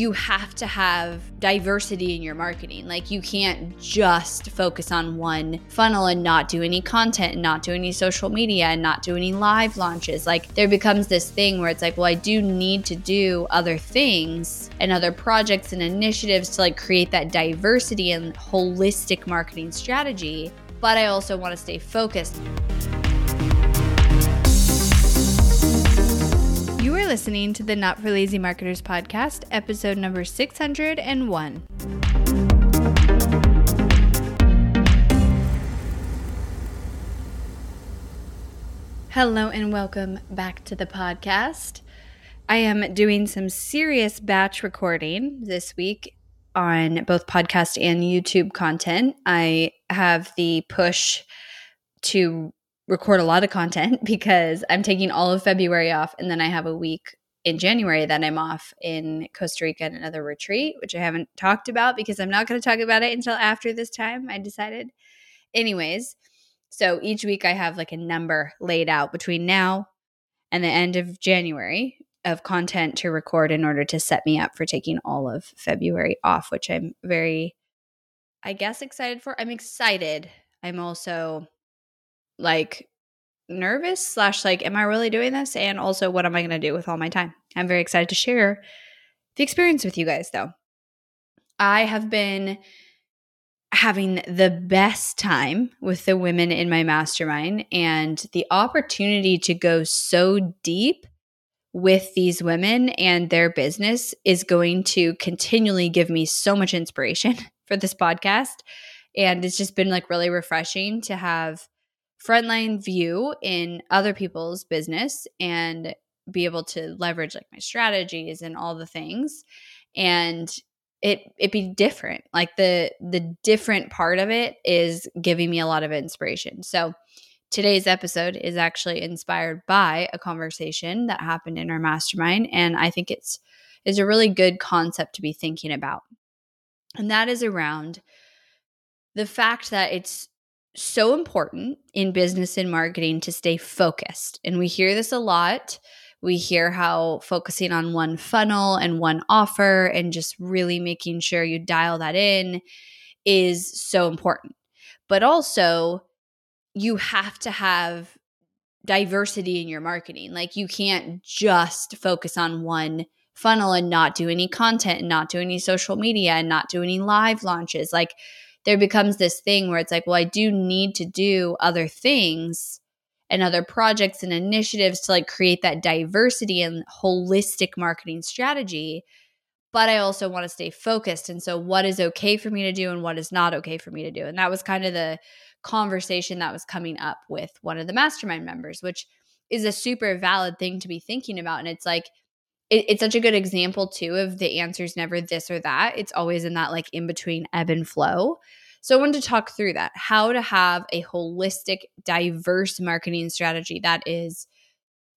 you have to have diversity in your marketing. Like you can't just focus on one funnel and not do any content and not do any social media and not do any live launches. Like there becomes this thing where it's like, well, I do need to do other things and other projects and initiatives to like create that diversity and holistic marketing strategy, but I also want to stay focused. You are listening to the Not for Lazy Marketers podcast, episode number 601. Hello, and welcome back to the podcast. I am doing some serious batch recording this week on both podcast and YouTube content. I have the push to record a lot of content because I'm taking all of February off and then I have a week in January that I'm off in Costa Rica and another retreat, which I haven't talked about because I'm not going to talk about it until after this time. I decided. Anyways, so each week I have like a number laid out between now and the end of January of content to record in order to set me up for taking all of February off, which I'm very, I guess, excited for. I'm excited. I'm also like nervous slash like am i really doing this? And also what am i going to do with all my time? I'm very excited to share the experience with you guys though. I have been having the best time with the women in my mastermind and the opportunity to go so deep with these women and their business is going to continually give me so much inspiration for this podcast. And it's just been like really refreshing to have frontline view in other people's business and be able to leverage like my strategies and all the things. And it it be different. Like the the different part of it is giving me a lot of inspiration. So today's episode is actually inspired by a conversation that happened in our mastermind and i think it's is a really good concept to be thinking about. And that is around the fact that it's so important in business and marketing to stay focused. And we hear this a lot. We hear how focusing on one funnel and one offer and just really making sure you dial that in is so important. But also, you have to have diversity in your marketing. Like, you can't just focus on one funnel and not do any content and not do any social media and not do any live launches. Like, there becomes this thing where it's like, well, I do need to do other things and other projects and initiatives to like create that diversity and holistic marketing strategy. But I also want to stay focused. And so, what is okay for me to do and what is not okay for me to do? And that was kind of the conversation that was coming up with one of the mastermind members, which is a super valid thing to be thinking about. And it's like, it, it's such a good example too of the answer's never this or that. It's always in that like in between ebb and flow. So I wanted to talk through that how to have a holistic, diverse marketing strategy that is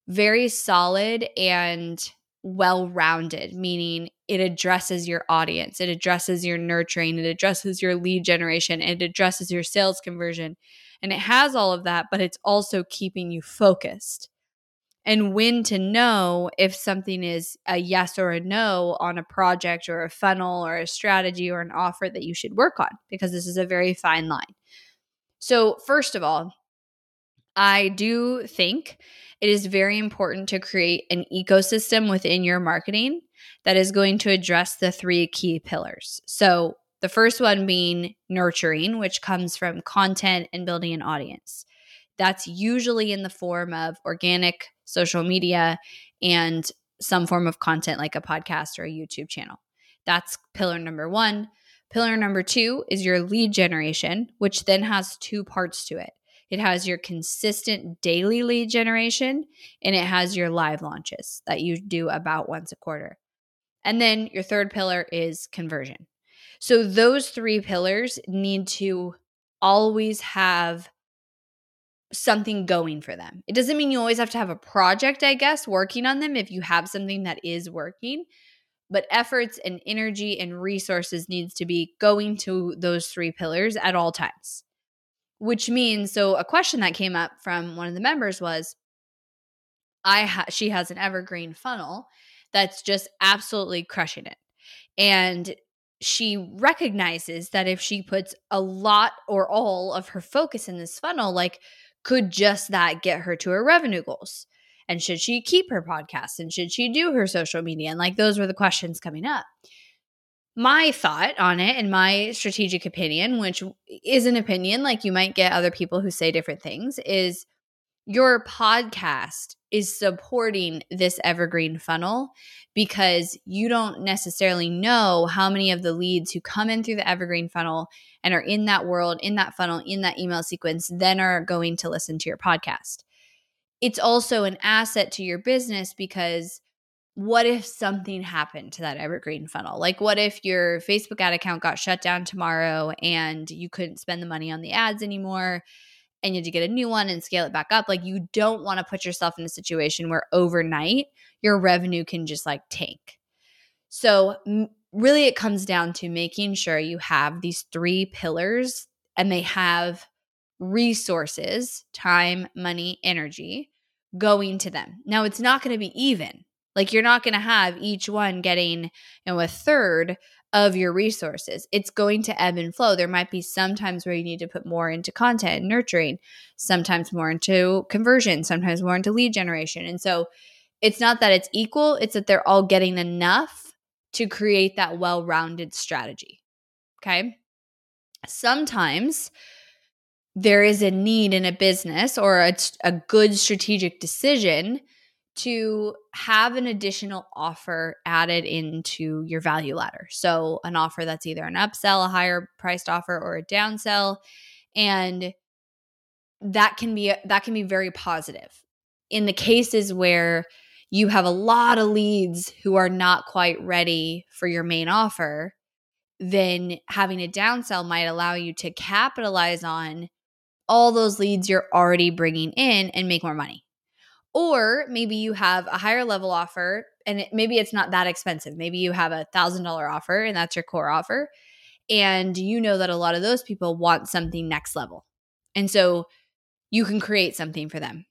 very solid and well rounded, meaning it addresses your audience, it addresses your nurturing, it addresses your lead generation, it addresses your sales conversion. And it has all of that, but it's also keeping you focused and when to know if something is a yes or a no on a project or a funnel or a strategy or an offer that you should work on because this is a very fine line. So, first of all, I do think it is very important to create an ecosystem within your marketing that is going to address the three key pillars. So, the first one being nurturing, which comes from content and building an audience. That's usually in the form of organic social media and some form of content like a podcast or a YouTube channel. That's pillar number one. Pillar number two is your lead generation, which then has two parts to it. It has your consistent daily lead generation and it has your live launches that you do about once a quarter. And then your third pillar is conversion. So those three pillars need to always have something going for them. It doesn't mean you always have to have a project, I guess, working on them if you have something that is working, but efforts and energy and resources needs to be going to those three pillars at all times. Which means so a question that came up from one of the members was I ha- she has an evergreen funnel that's just absolutely crushing it. And she recognizes that if she puts a lot or all of her focus in this funnel, like, could just that get her to her revenue goals? And should she keep her podcast? And should she do her social media? And like, those were the questions coming up. My thought on it and my strategic opinion, which is an opinion, like you might get other people who say different things, is your podcast is supporting this evergreen funnel because you don't necessarily know how many of the leads who come in through the evergreen funnel and are in that world, in that funnel, in that email sequence, then are going to listen to your podcast. It's also an asset to your business because what if something happened to that evergreen funnel? Like, what if your Facebook ad account got shut down tomorrow and you couldn't spend the money on the ads anymore? And you had to get a new one and scale it back up. Like you don't want to put yourself in a situation where overnight your revenue can just like tank. So, really, it comes down to making sure you have these three pillars and they have resources, time, money, energy going to them. Now, it's not going to be even. Like you're not going to have each one getting, you know, a third of your resources. It's going to ebb and flow. There might be some times where you need to put more into content and nurturing, sometimes more into conversion, sometimes more into lead generation. And so it's not that it's equal, it's that they're all getting enough to create that well rounded strategy. Okay. Sometimes there is a need in a business or a, a good strategic decision to have an additional offer added into your value ladder. So, an offer that's either an upsell, a higher priced offer, or a downsell. And that can be that can be very positive. In the cases where you have a lot of leads who are not quite ready for your main offer, then having a downsell might allow you to capitalize on all those leads you're already bringing in and make more money. Or maybe you have a higher level offer and it, maybe it's not that expensive. Maybe you have a $1,000 offer and that's your core offer. And you know that a lot of those people want something next level. And so you can create something for them.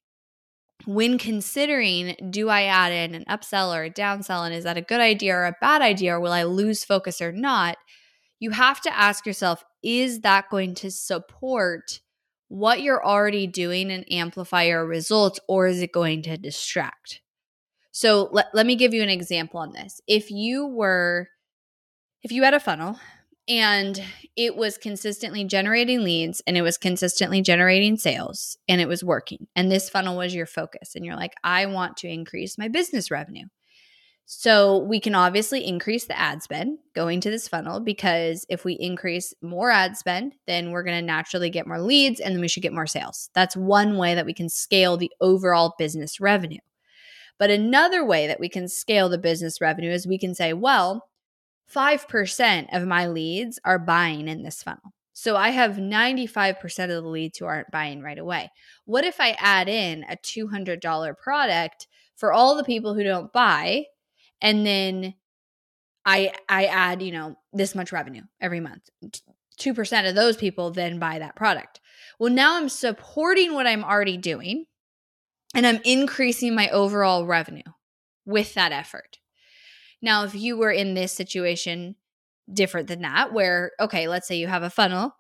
When considering, do I add in an upsell or a downsell? And is that a good idea or a bad idea? Or will I lose focus or not? You have to ask yourself, is that going to support what you're already doing and amplify your results, or is it going to distract? So let, let me give you an example on this. If you were, if you had a funnel and it was consistently generating leads and it was consistently generating sales and it was working, and this funnel was your focus, and you're like, I want to increase my business revenue. So we can obviously increase the ad spend going to this funnel because if we increase more ad spend, then we're going to naturally get more leads and then we should get more sales. That's one way that we can scale the overall business revenue. But another way that we can scale the business revenue is we can say, well, 5% of my leads are buying in this funnel. So I have 95% of the leads who aren't buying right away. What if I add in a $200 product for all the people who don't buy and then I I add, you know, this much revenue every month. 2% of those people then buy that product. Well, now I'm supporting what I'm already doing and I'm increasing my overall revenue with that effort. Now, if you were in this situation different than that where okay, let's say you have a funnel,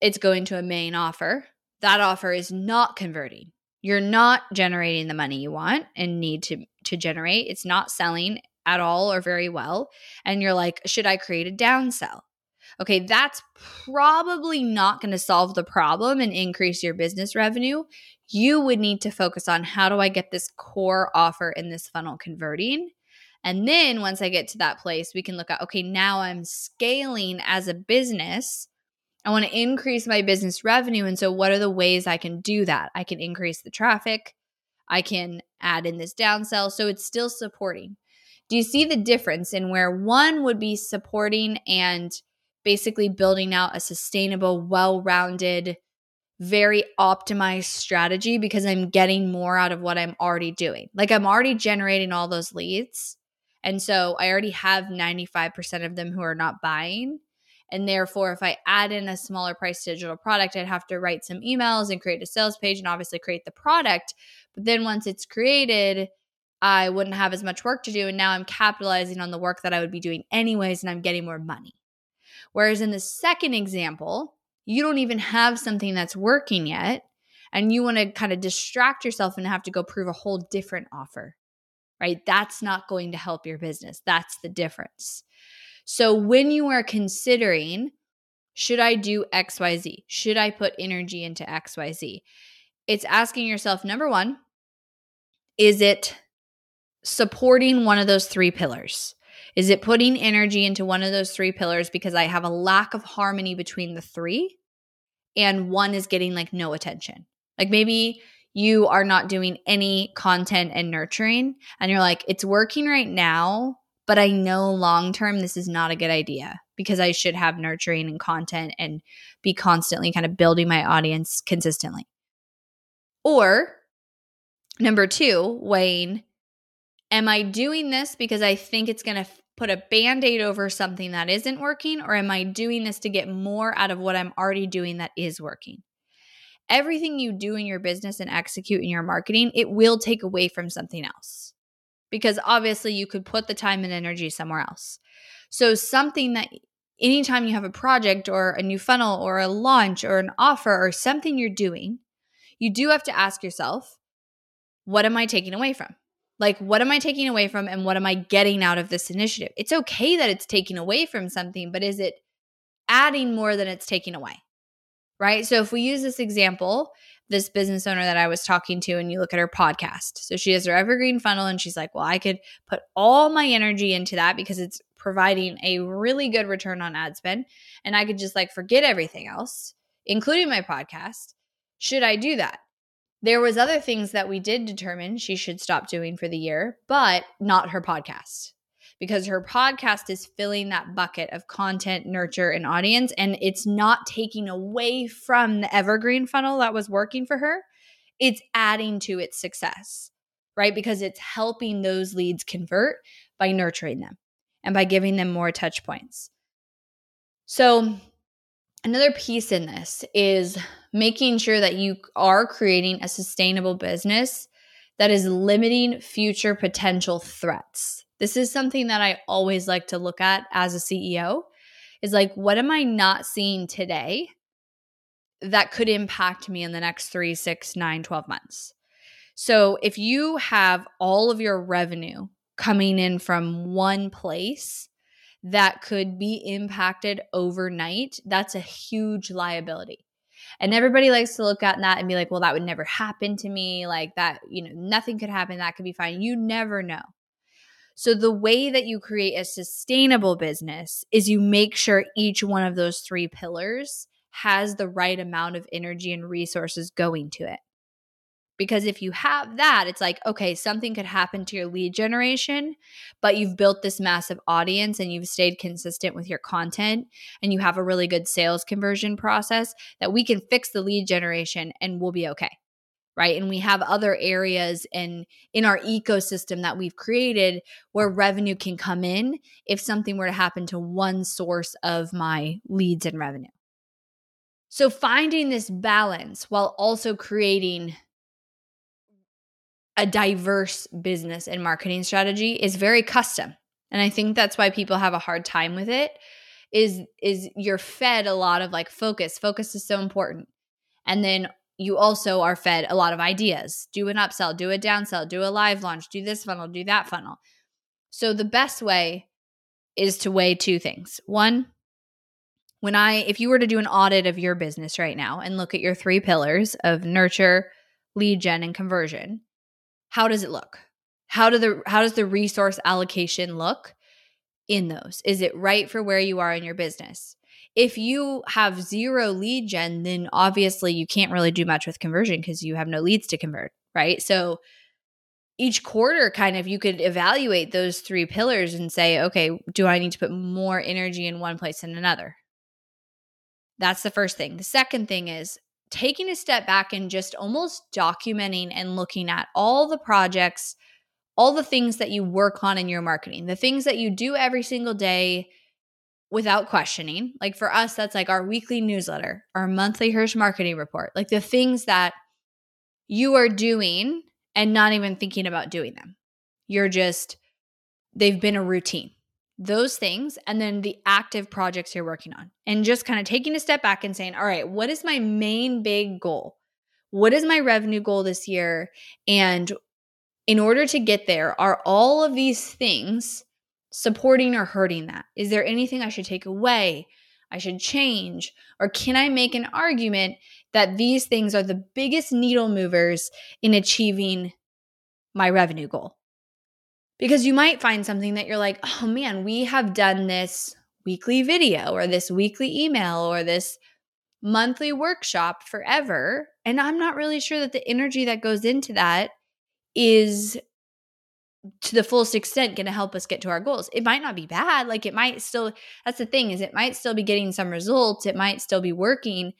it's going to a main offer. That offer is not converting. You're not generating the money you want and need to to generate. It's not selling at all or very well, and you're like, should I create a downsell? Okay, that's probably not going to solve the problem and increase your business revenue. You would need to focus on how do I get this core offer in this funnel converting? And then once I get to that place, we can look at okay, now I'm scaling as a business. I want to increase my business revenue. And so, what are the ways I can do that? I can increase the traffic, I can add in this downsell. So, it's still supporting. Do you see the difference in where one would be supporting and basically building out a sustainable, well rounded, very optimized strategy because I'm getting more out of what I'm already doing? Like I'm already generating all those leads. And so I already have 95% of them who are not buying. And therefore, if I add in a smaller price digital product, I'd have to write some emails and create a sales page and obviously create the product. But then once it's created, I wouldn't have as much work to do. And now I'm capitalizing on the work that I would be doing anyways, and I'm getting more money. Whereas in the second example, you don't even have something that's working yet, and you want to kind of distract yourself and have to go prove a whole different offer, right? That's not going to help your business. That's the difference. So when you are considering, should I do XYZ? Should I put energy into XYZ? It's asking yourself number one, is it supporting one of those three pillars? Is it putting energy into one of those three pillars because I have a lack of harmony between the three and one is getting like no attention? Like maybe you are not doing any content and nurturing and you're like, it's working right now, but I know long term this is not a good idea because I should have nurturing and content and be constantly kind of building my audience consistently. Or number two, weighing am I doing this because I think it's going to put a band aid over something that isn't working, or am I doing this to get more out of what I'm already doing that is working? Everything you do in your business and execute in your marketing, it will take away from something else because obviously you could put the time and energy somewhere else. So, something that anytime you have a project or a new funnel or a launch or an offer or something you're doing, you do have to ask yourself, what am I taking away from? Like, what am I taking away from and what am I getting out of this initiative? It's okay that it's taking away from something, but is it adding more than it's taking away? Right. So, if we use this example, this business owner that I was talking to, and you look at her podcast. So, she has her evergreen funnel, and she's like, Well, I could put all my energy into that because it's providing a really good return on ad spend. And I could just like forget everything else, including my podcast. Should I do that? There was other things that we did determine she should stop doing for the year, but not her podcast. Because her podcast is filling that bucket of content, nurture, and audience, and it's not taking away from the evergreen funnel that was working for her. It's adding to its success, right? Because it's helping those leads convert by nurturing them and by giving them more touch points. So, another piece in this is making sure that you are creating a sustainable business that is limiting future potential threats. This is something that I always like to look at as a CEO is like, what am I not seeing today that could impact me in the next three, six, nine, 12 months? So if you have all of your revenue coming in from one place, that could be impacted overnight, that's a huge liability. And everybody likes to look at that and be like, well, that would never happen to me. Like that, you know, nothing could happen. That could be fine. You never know. So, the way that you create a sustainable business is you make sure each one of those three pillars has the right amount of energy and resources going to it. Because if you have that, it's like, okay, something could happen to your lead generation, but you've built this massive audience and you've stayed consistent with your content and you have a really good sales conversion process that we can fix the lead generation and we'll be okay. Right. And we have other areas in in our ecosystem that we've created where revenue can come in if something were to happen to one source of my leads and revenue. So finding this balance while also creating a diverse business and marketing strategy is very custom. And I think that's why people have a hard time with it is is you're fed a lot of like focus. Focus is so important. And then you also are fed a lot of ideas. Do an upsell, do a downsell, do a live launch, do this funnel, do that funnel. So the best way is to weigh two things. One, when I if you were to do an audit of your business right now and look at your three pillars of nurture, lead gen and conversion, how does it look? How do the how does the resource allocation look in those? Is it right for where you are in your business? If you have zero lead gen, then obviously you can't really do much with conversion because you have no leads to convert, right? So each quarter kind of you could evaluate those three pillars and say, okay, do I need to put more energy in one place than another? That's the first thing. The second thing is taking a step back and just almost documenting and looking at all the projects, all the things that you work on in your marketing, the things that you do every single day without questioning. Like for us, that's like our weekly newsletter, our monthly Hirsch marketing report, like the things that you are doing and not even thinking about doing them. You're just, they've been a routine. Those things, and then the active projects you're working on, and just kind of taking a step back and saying, all right, what is my main big goal? What is my revenue goal this year? And in order to get there, are all of these things supporting or hurting that? Is there anything I should take away? I should change? Or can I make an argument that these things are the biggest needle movers in achieving my revenue goal? Because you might find something that you're like, oh man, we have done this weekly video or this weekly email or this monthly workshop forever. And I'm not really sure that the energy that goes into that is to the fullest extent going to help us get to our goals. It might not be bad. Like it might still, that's the thing is it might still be getting some results. It might still be working.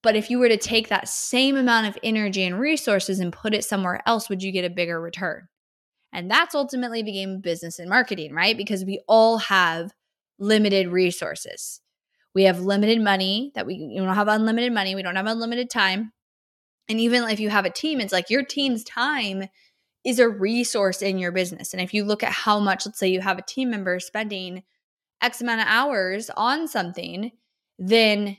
But if you were to take that same amount of energy and resources and put it somewhere else, would you get a bigger return? And that's ultimately the game of business and marketing, right? Because we all have limited resources. We have limited money that we you don't have unlimited money. We don't have unlimited time. And even if you have a team, it's like your team's time is a resource in your business. And if you look at how much, let's say you have a team member spending X amount of hours on something, then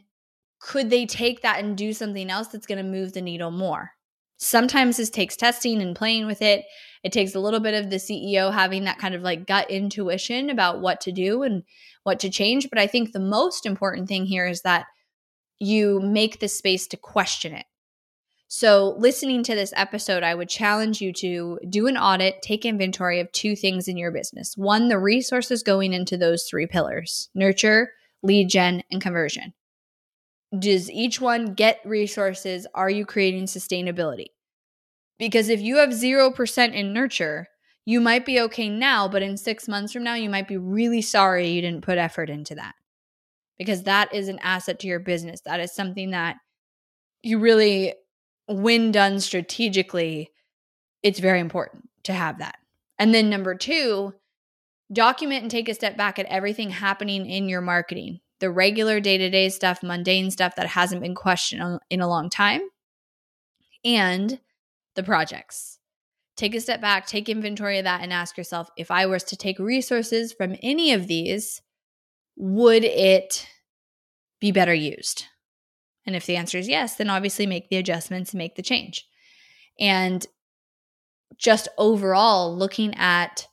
could they take that and do something else that's going to move the needle more? Sometimes this takes testing and playing with it. It takes a little bit of the CEO having that kind of like gut intuition about what to do and what to change. But I think the most important thing here is that you make the space to question it. So, listening to this episode, I would challenge you to do an audit, take inventory of two things in your business. One, the resources going into those three pillars nurture, lead gen, and conversion. Does each one get resources? Are you creating sustainability? Because if you have 0% in nurture, you might be okay now, but in six months from now, you might be really sorry you didn't put effort into that. Because that is an asset to your business. That is something that you really when done strategically, it's very important to have that. And then number two, document and take a step back at everything happening in your marketing the regular day to day stuff, mundane stuff that hasn't been questioned in a long time, and the projects. Take a step back, take inventory of that, and ask yourself if I was to take resources from any of these, would it be better used? And if the answer is yes, then obviously make the adjustments make the change. And just overall, looking at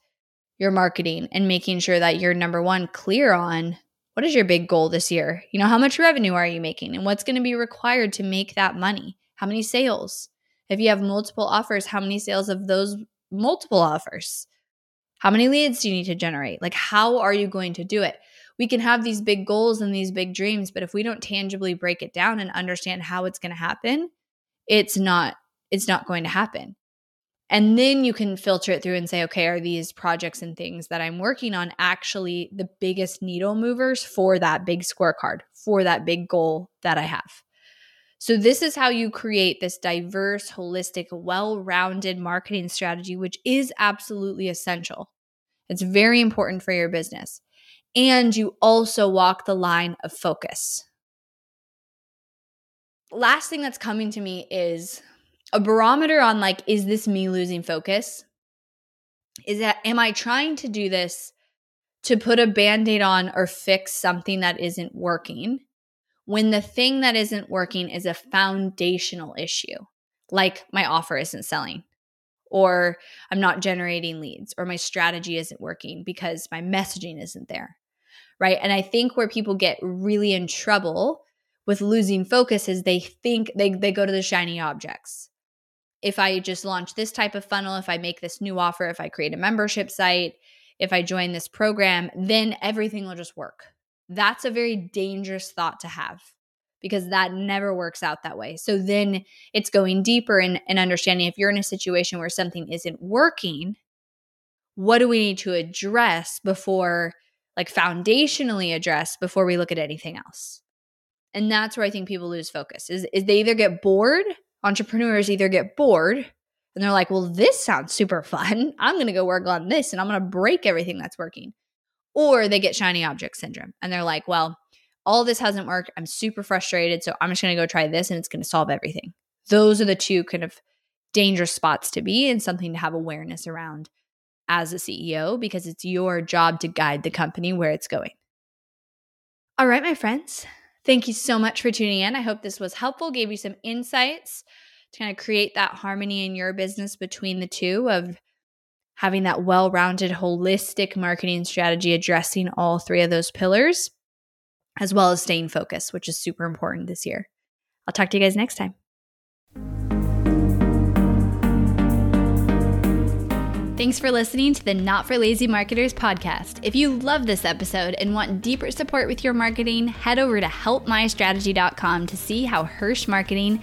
your marketing and making sure that you're number one, clear on what is your big goal this year? You know, how much revenue are you making and what's going to be required to make that money? How many sales? If you have multiple offers, how many sales of those multiple offers? How many leads do you need to generate? Like, how are you going to do it? we can have these big goals and these big dreams, but if we don't tangibly break it down and understand how it's going to happen, it's not it's not going to happen. And then you can filter it through and say, okay, are these projects and things that I'm working on actually the biggest needle movers for that big scorecard, for that big goal that I have? So, this is how you create this diverse, holistic, well rounded marketing strategy, which is absolutely essential. It's very important for your business and you also walk the line of focus. Last thing that's coming to me is a barometer on like, is this me losing focus? Is that, am I trying to do this to put a band aid on or fix something that isn't working when the thing that isn't working is a foundational issue, like my offer isn't selling, or I'm not generating leads, or my strategy isn't working because my messaging isn't there right? And I think where people get really in trouble with losing focus is they think they, they go to the shiny objects. If I just launch this type of funnel, if I make this new offer, if I create a membership site, if I join this program, then everything will just work. That's a very dangerous thought to have because that never works out that way. So then it's going deeper and, and understanding if you're in a situation where something isn't working, what do we need to address before like foundationally address before we look at anything else. And that's where I think people lose focus. Is is they either get bored, entrepreneurs either get bored and they're like, "Well, this sounds super fun. I'm going to go work on this and I'm going to break everything that's working." Or they get shiny object syndrome and they're like, "Well, all this hasn't worked. I'm super frustrated, so I'm just going to go try this and it's going to solve everything." Those are the two kind of dangerous spots to be and something to have awareness around as a CEO because it's your job to guide the company where it's going. All right, my friends, thank you so much for tuning in. I hope this was helpful, gave you some insights to kind of create that harmony in your business between the two of having that well rounded, holistic marketing strategy addressing all three of those pillars, as well as staying focused, which is super important this year. I'll talk to you guys next time. Thanks for listening to the Not for Lazy Marketers podcast. If you love this episode and want deeper support with your marketing, head over to helpmystrategy.com to see how Hirsch Marketing